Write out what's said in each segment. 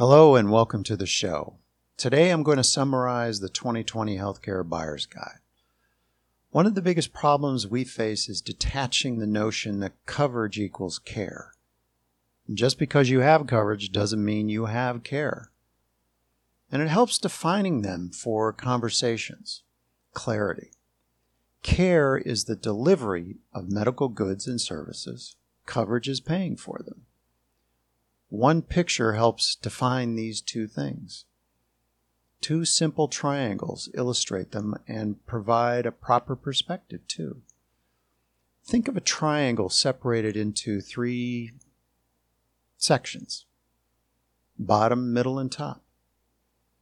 Hello and welcome to the show. Today I'm going to summarize the 2020 Healthcare Buyer's Guide. One of the biggest problems we face is detaching the notion that coverage equals care. Just because you have coverage doesn't mean you have care. And it helps defining them for conversations. Clarity. Care is the delivery of medical goods and services. Coverage is paying for them. One picture helps define these two things. Two simple triangles illustrate them and provide a proper perspective, too. Think of a triangle separated into three sections bottom, middle, and top.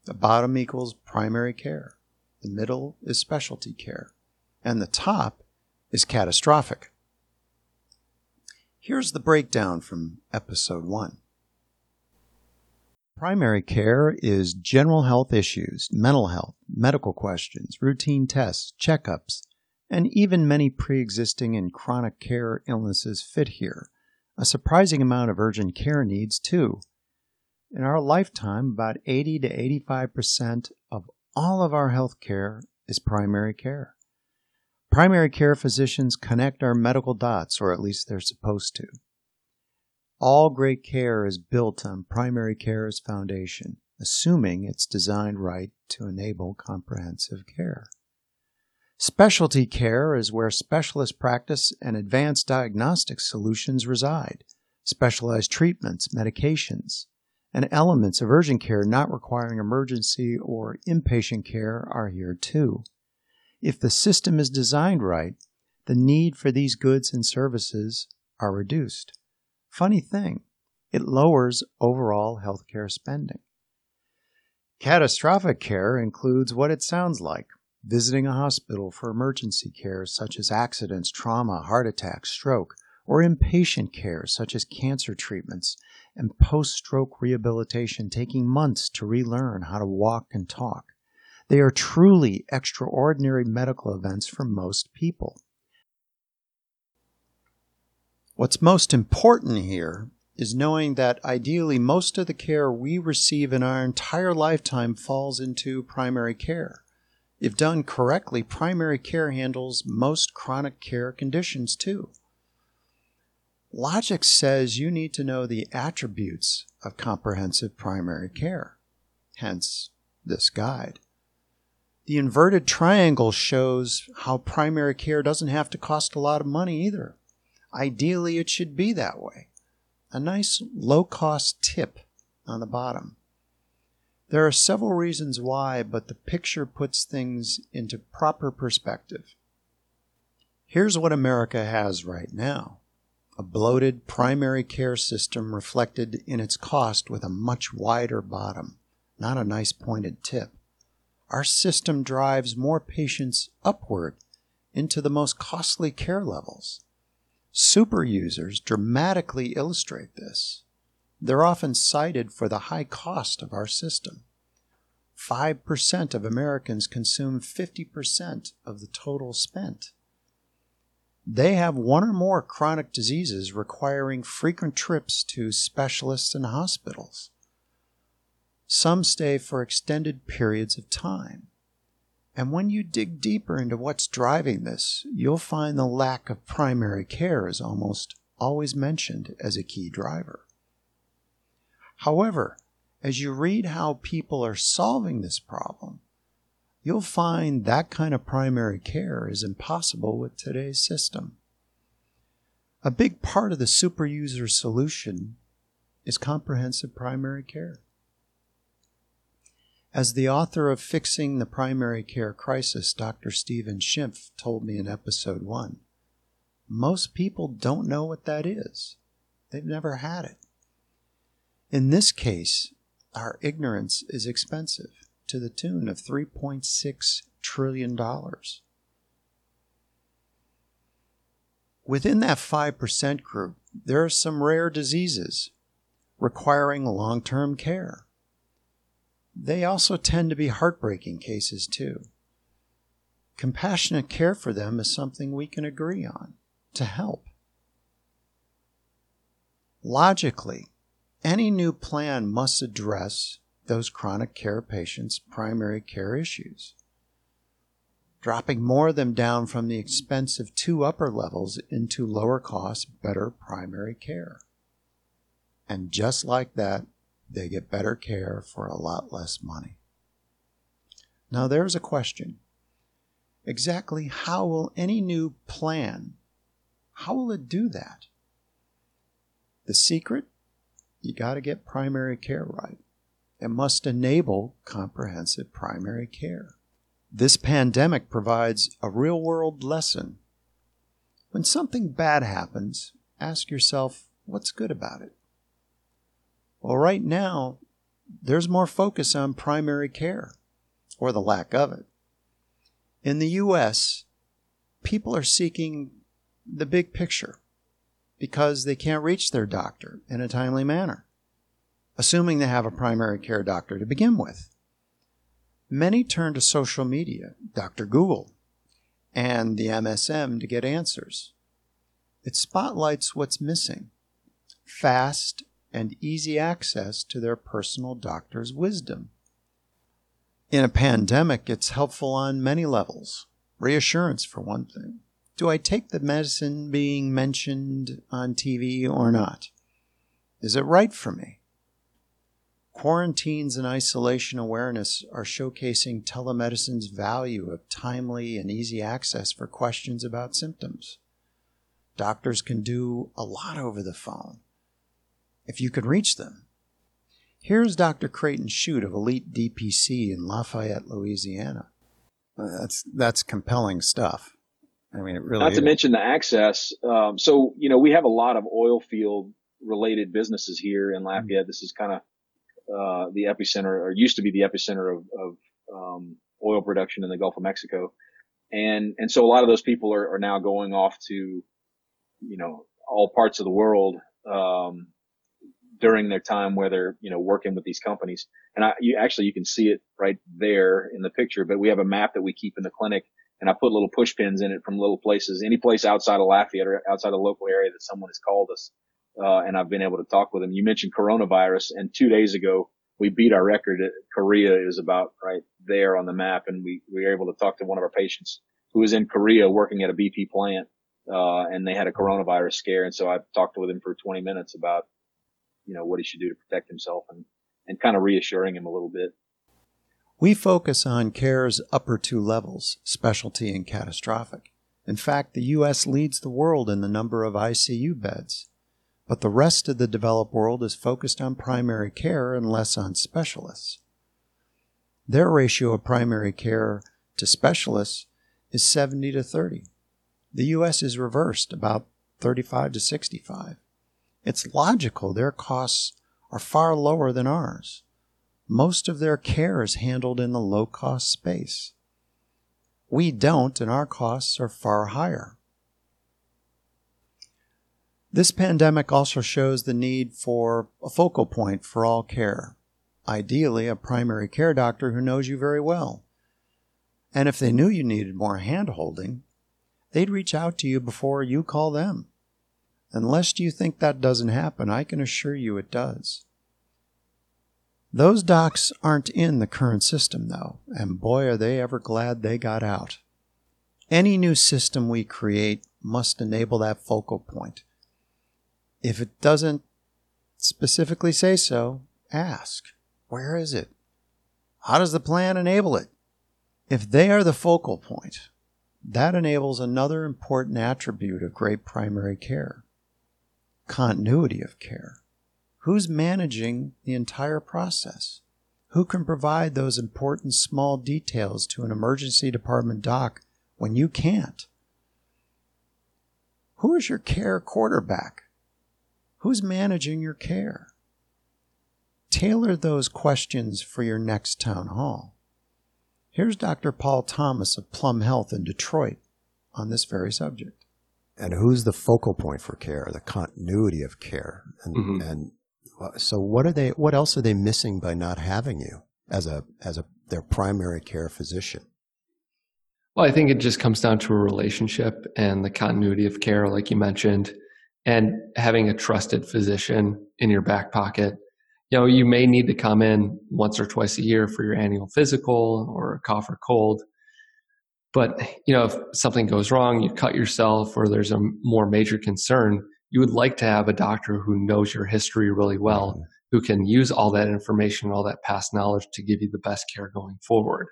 The bottom equals primary care, the middle is specialty care, and the top is catastrophic. Here's the breakdown from episode 1. Primary care is general health issues, mental health, medical questions, routine tests, checkups, and even many pre existing and chronic care illnesses fit here. A surprising amount of urgent care needs, too. In our lifetime, about 80 to 85% of all of our health care is primary care. Primary care physicians connect our medical dots, or at least they're supposed to. All great care is built on primary care's foundation, assuming it's designed right to enable comprehensive care. Specialty care is where specialist practice and advanced diagnostic solutions reside. Specialized treatments, medications, and elements of urgent care not requiring emergency or inpatient care are here too. If the system is designed right, the need for these goods and services are reduced. Funny thing, it lowers overall healthcare spending. Catastrophic care includes what it sounds like visiting a hospital for emergency care such as accidents, trauma, heart attack, stroke, or inpatient care such as cancer treatments and post stroke rehabilitation taking months to relearn how to walk and talk. They are truly extraordinary medical events for most people. What's most important here is knowing that ideally most of the care we receive in our entire lifetime falls into primary care. If done correctly, primary care handles most chronic care conditions too. Logic says you need to know the attributes of comprehensive primary care, hence this guide. The inverted triangle shows how primary care doesn't have to cost a lot of money either. Ideally, it should be that way. A nice low cost tip on the bottom. There are several reasons why, but the picture puts things into proper perspective. Here's what America has right now a bloated primary care system reflected in its cost with a much wider bottom, not a nice pointed tip our system drives more patients upward into the most costly care levels. Super users dramatically illustrate this. They're often cited for the high cost of our system. 5% of Americans consume 50% of the total spent. They have one or more chronic diseases requiring frequent trips to specialists and hospitals. Some stay for extended periods of time. And when you dig deeper into what's driving this, you'll find the lack of primary care is almost always mentioned as a key driver. However, as you read how people are solving this problem, you'll find that kind of primary care is impossible with today's system. A big part of the super user solution is comprehensive primary care. As the author of Fixing the Primary Care Crisis, Dr. Stephen Schimpf told me in episode one, most people don't know what that is. They've never had it. In this case, our ignorance is expensive to the tune of $3.6 trillion. Within that 5% group, there are some rare diseases requiring long term care. They also tend to be heartbreaking cases, too. Compassionate care for them is something we can agree on to help. Logically, Any new plan must address those chronic care patients' primary care issues, dropping more of them down from the expensive two upper levels into lower cost, better primary care. And just like that, they get better care for a lot less money. Now, there's a question. Exactly how will any new plan, how will it do that? The secret? You got to get primary care right. It must enable comprehensive primary care. This pandemic provides a real world lesson. When something bad happens, ask yourself, what's good about it? Well, right now, there's more focus on primary care, or the lack of it. In the U.S., people are seeking the big picture because they can't reach their doctor in a timely manner, assuming they have a primary care doctor to begin with. Many turn to social media, Dr. Google, and the MSM to get answers. It spotlights what's missing fast and easy access to their personal doctor's wisdom. In a pandemic, it's helpful on many levels. Reassurance, for one thing. Do I take the medicine being mentioned on TV or not? Is it right for me? Quarantines and isolation awareness are showcasing telemedicine's value of timely and easy access for questions about symptoms. Doctors can do a lot over the phone if you could reach them. Here's Dr. Creighton Shute of Elite DPC in Lafayette, Louisiana. That's that's compelling stuff. I mean, it really. Not is. to mention the access. Um, so you know, we have a lot of oil field related businesses here in Lafayette. Mm-hmm. This is kind of uh, the epicenter, or used to be the epicenter of, of um, oil production in the Gulf of Mexico, and and so a lot of those people are, are now going off to, you know, all parts of the world. Um, during their time where they're, you know, working with these companies. And I, you actually, you can see it right there in the picture, but we have a map that we keep in the clinic and I put little push pins in it from little places, any place outside of Lafayette or outside the local area that someone has called us. Uh, and I've been able to talk with them. You mentioned coronavirus and two days ago, we beat our record. Korea is about right there on the map. And we, we were able to talk to one of our patients who was in Korea working at a BP plant. Uh, and they had a coronavirus scare. And so I talked with him for 20 minutes about you know, what he should do to protect himself and, and kind of reassuring him a little bit. We focus on care's upper two levels, specialty and catastrophic. In fact, the U.S. leads the world in the number of ICU beds, but the rest of the developed world is focused on primary care and less on specialists. Their ratio of primary care to specialists is 70 to 30. The U.S. is reversed, about 35 to 65. It's logical their costs are far lower than ours. Most of their care is handled in the low cost space. We don't, and our costs are far higher. This pandemic also shows the need for a focal point for all care, ideally, a primary care doctor who knows you very well. And if they knew you needed more hand holding, they'd reach out to you before you call them. Unless you think that doesn't happen, I can assure you it does. Those docs aren't in the current system, though, and boy, are they ever glad they got out. Any new system we create must enable that focal point. If it doesn't specifically say so, ask where is it? How does the plan enable it? If they are the focal point, that enables another important attribute of great primary care continuity of care? Who's managing the entire process? Who can provide those important small details to an emergency department doc when you can't? Who is your care quarterback? Who's managing your care? Tailor those questions for your next town hall. Here's Dr. Paul Thomas of Plum Health in Detroit on this very subject and who's the focal point for care, the continuity of care, and mm-hmm. and so what are they? What else are they missing by not having you as a as a their primary care physician? Well, I think it just comes down to a relationship and the continuity of care, like you mentioned, and having a trusted physician in your back pocket. You know, you may need to come in once or twice a year for your annual physical or a cough or cold. But, you know, if something goes wrong, you cut yourself or there's a more major concern, you would like to have a doctor who knows your history really well, mm-hmm. who can use all that information, all that past knowledge to give you the best care going forward.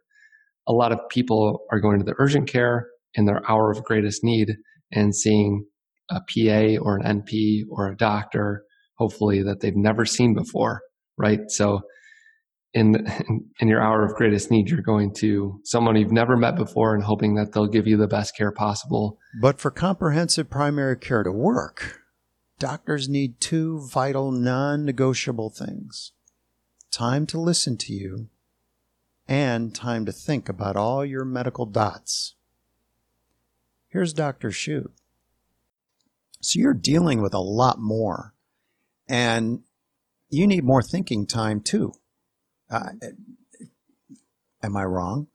A lot of people are going to the urgent care in their hour of greatest need and seeing a PA or an NP or a doctor, hopefully that they've never seen before, right? So in, in your hour of greatest need, you're going to someone you've never met before and hoping that they'll give you the best care possible. But for comprehensive primary care to work, doctors need two vital non negotiable things time to listen to you and time to think about all your medical dots. Here's Dr. Shute. So you're dealing with a lot more, and you need more thinking time too. Uh, am I wrong?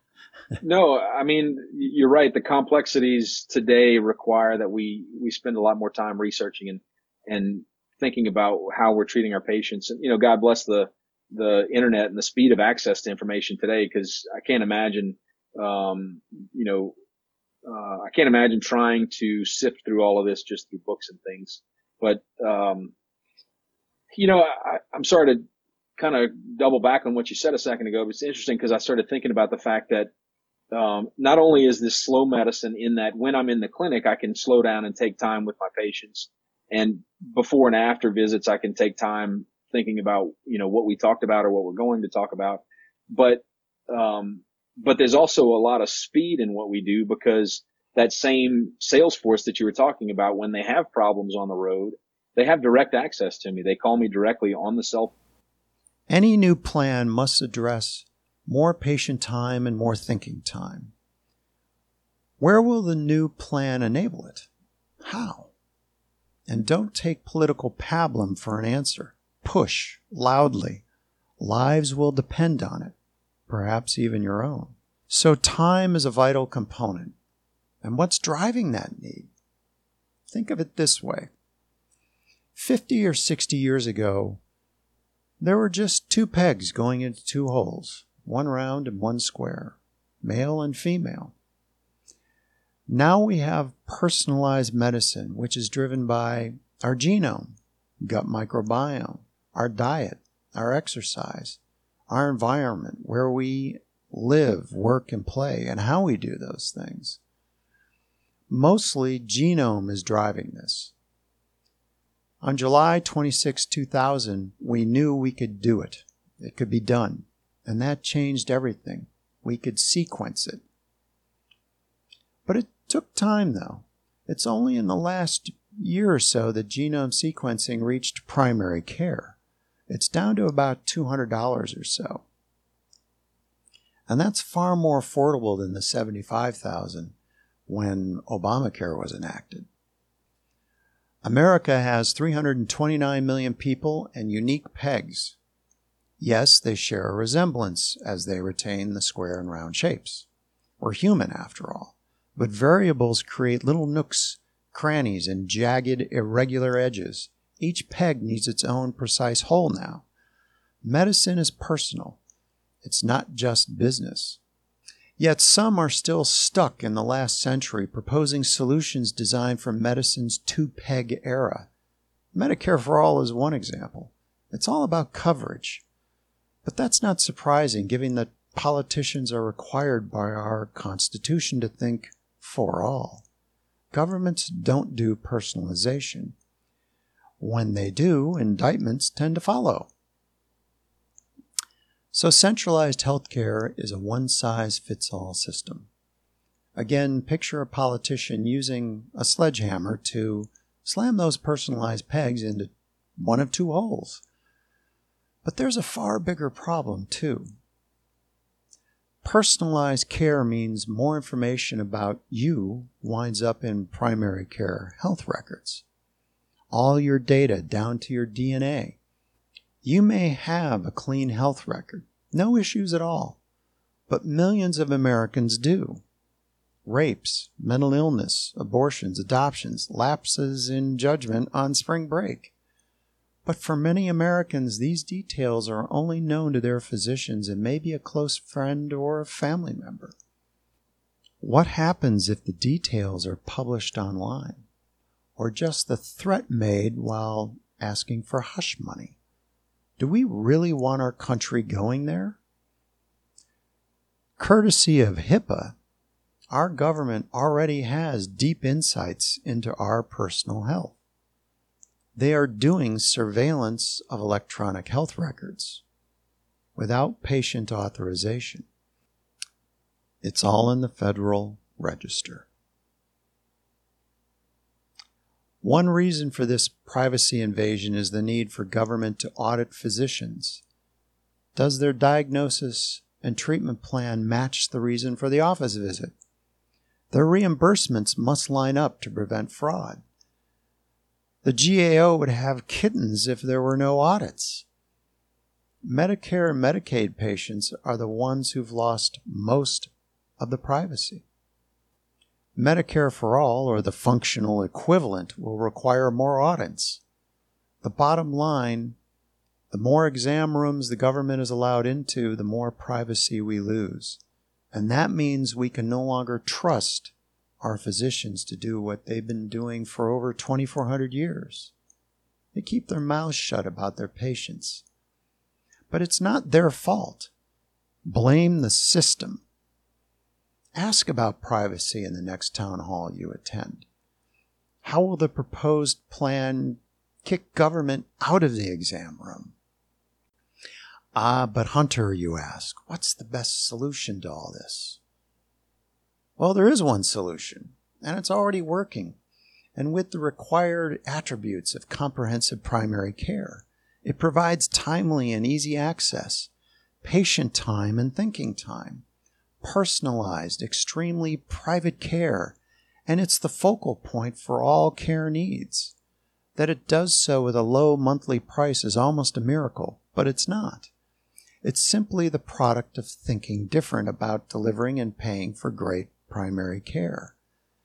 no, I mean you're right. The complexities today require that we we spend a lot more time researching and and thinking about how we're treating our patients. And you know, God bless the the internet and the speed of access to information today, because I can't imagine, um, you know, uh, I can't imagine trying to sift through all of this just through books and things. But um, you know, I, I'm sorry to kind of double back on what you said a second ago, but it's interesting because I started thinking about the fact that um, not only is this slow medicine in that when I'm in the clinic, I can slow down and take time with my patients. And before and after visits, I can take time thinking about, you know, what we talked about or what we're going to talk about. But, um, but there's also a lot of speed in what we do because that same sales force that you were talking about, when they have problems on the road, they have direct access to me. They call me directly on the cell. Any new plan must address more patient time and more thinking time. Where will the new plan enable it? How? And don't take political pablum for an answer. Push loudly. Lives will depend on it, perhaps even your own. So time is a vital component. And what's driving that need? Think of it this way 50 or 60 years ago, there were just two pegs going into two holes one round and one square, male and female. Now we have personalized medicine, which is driven by our genome, gut microbiome, our diet, our exercise, our environment, where we live, work, and play, and how we do those things. Mostly, genome is driving this. On July 26, 2000, we knew we could do it. It could be done. And that changed everything. We could sequence it. But it took time, though. It's only in the last year or so that genome sequencing reached primary care. It's down to about $200 or so. And that's far more affordable than the 75,000 when Obamacare was enacted. America has 329 million people and unique pegs. Yes, they share a resemblance as they retain the square and round shapes. We're human after all, but variables create little nooks, crannies, and jagged, irregular edges. Each peg needs its own precise hole now. Medicine is personal. It's not just business. Yet some are still stuck in the last century proposing solutions designed for medicine's two peg era. Medicare for All is one example. It's all about coverage. But that's not surprising given that politicians are required by our Constitution to think for all. Governments don't do personalization. When they do, indictments tend to follow. So centralized healthcare is a one size fits all system. Again, picture a politician using a sledgehammer to slam those personalized pegs into one of two holes. But there's a far bigger problem, too. Personalized care means more information about you winds up in primary care health records. All your data down to your DNA you may have a clean health record, no issues at all, but millions of Americans do. rapes, mental illness, abortions, adoptions, lapses in judgment on spring break. But for many Americans, these details are only known to their physicians and maybe a close friend or a family member. What happens if the details are published online? Or just the threat made while asking for hush money? Do we really want our country going there? Courtesy of HIPAA, our government already has deep insights into our personal health. They are doing surveillance of electronic health records without patient authorization. It's all in the Federal Register. One reason for this privacy invasion is the need for government to audit physicians. Does their diagnosis and treatment plan match the reason for the office visit? Their reimbursements must line up to prevent fraud. The GAO would have kittens if there were no audits. Medicare and Medicaid patients are the ones who've lost most of the privacy. Medicare for All, or the functional equivalent, will require more audits. The bottom line the more exam rooms the government is allowed into, the more privacy we lose. And that means we can no longer trust our physicians to do what they've been doing for over 2,400 years. They keep their mouths shut about their patients. But it's not their fault. Blame the system. Ask about privacy in the next town hall you attend. How will the proposed plan kick government out of the exam room? Ah, but Hunter, you ask, what's the best solution to all this? Well, there is one solution, and it's already working, and with the required attributes of comprehensive primary care. It provides timely and easy access, patient time and thinking time, personalized, extremely private care, and it's the focal point for all care needs. That it does so with a low monthly price is almost a miracle, but it's not. It's simply the product of thinking different about delivering and paying for great primary care.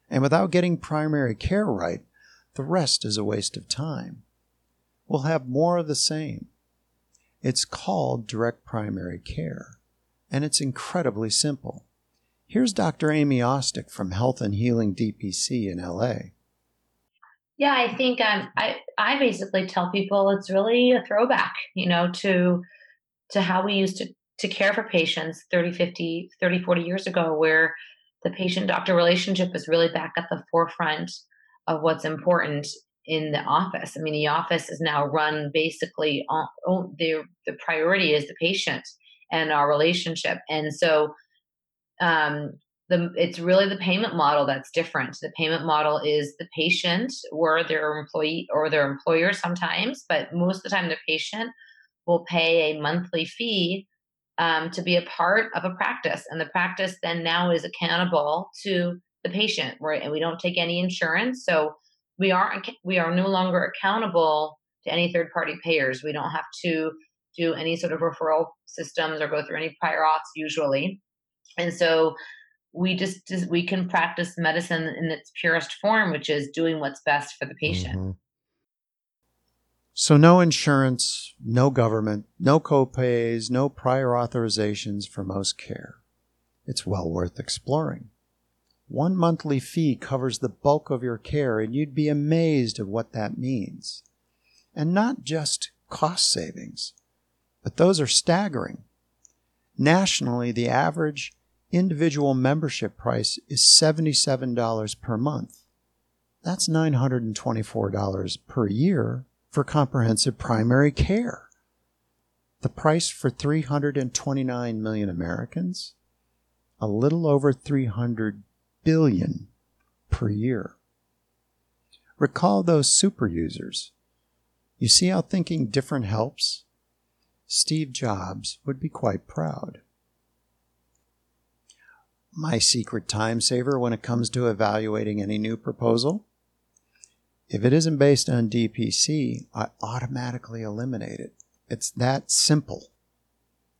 And without getting primary care right, the rest is a waste of time. We'll have more of the same. It's called direct primary care and it's incredibly simple. Here's Dr. Amy Ostick from Health and Healing DPC in LA. Yeah, I think um, I I basically tell people it's really a throwback, you know, to to how we used to to care for patients 30, 50, 30, 40 years ago, where the patient doctor relationship is really back at the forefront of what's important in the office. I mean, the office is now run basically on oh, the the priority is the patient and our relationship. And so um, the, it's really the payment model that's different. The payment model is the patient or their employee or their employer sometimes, but most of the time the patient will pay a monthly fee um, to be a part of a practice. And the practice then now is accountable to the patient, right? And we don't take any insurance. So we are we are no longer accountable to any third party payers. We don't have to do any sort of referral systems or go through any prior auths usually. And so we just, just we can practice medicine in its purest form, which is doing what's best for the patient. Mm-hmm. So no insurance, no government, no copays, no prior authorizations for most care. It's well worth exploring. One monthly fee covers the bulk of your care, and you'd be amazed at what that means. And not just cost savings but those are staggering. Nationally, the average individual membership price is $77 per month. That's $924 per year for comprehensive primary care. The price for 329 million Americans? A little over 300 billion per year. Recall those super users. You see how thinking different helps? Steve Jobs would be quite proud. My secret time saver when it comes to evaluating any new proposal? If it isn't based on DPC, I automatically eliminate it. It's that simple.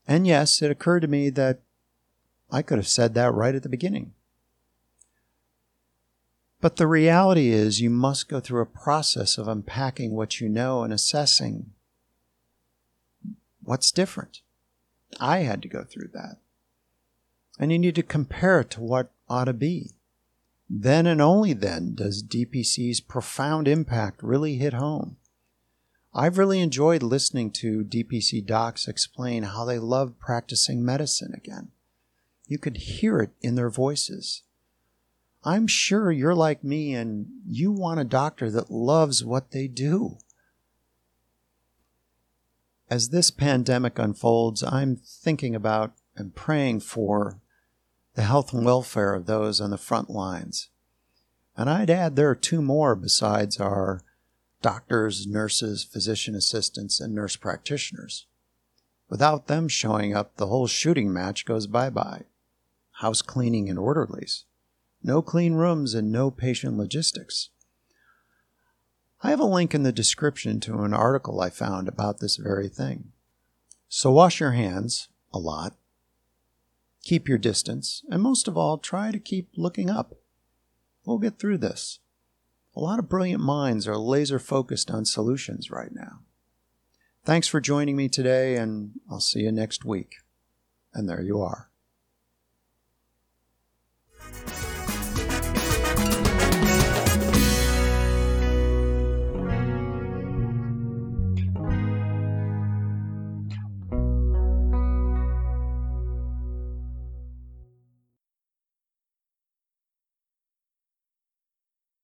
And yes, it occurred to me that I could have said that right at the beginning. But the reality is, you must go through a process of unpacking what you know and assessing what's different. I had to go through that. And you need to compare it to what ought to be. Then and only then does DPC's profound impact really hit home. I've really enjoyed listening to DPC docs explain how they love practicing medicine again. You could hear it in their voices. I'm sure you're like me and you want a doctor that loves what they do. As this pandemic unfolds, I'm thinking about and praying for the health and welfare of those on the front lines. And I'd add there are two more besides our doctors, nurses, physician assistants, and nurse practitioners. Without them showing up, the whole shooting match goes bye bye. House cleaning and orderlies. No clean rooms and no patient logistics. I have a link in the description to an article I found about this very thing. So wash your hands a lot, keep your distance, and most of all, try to keep looking up. We'll get through this. A lot of brilliant minds are laser focused on solutions right now. Thanks for joining me today, and I'll see you next week. And there you are.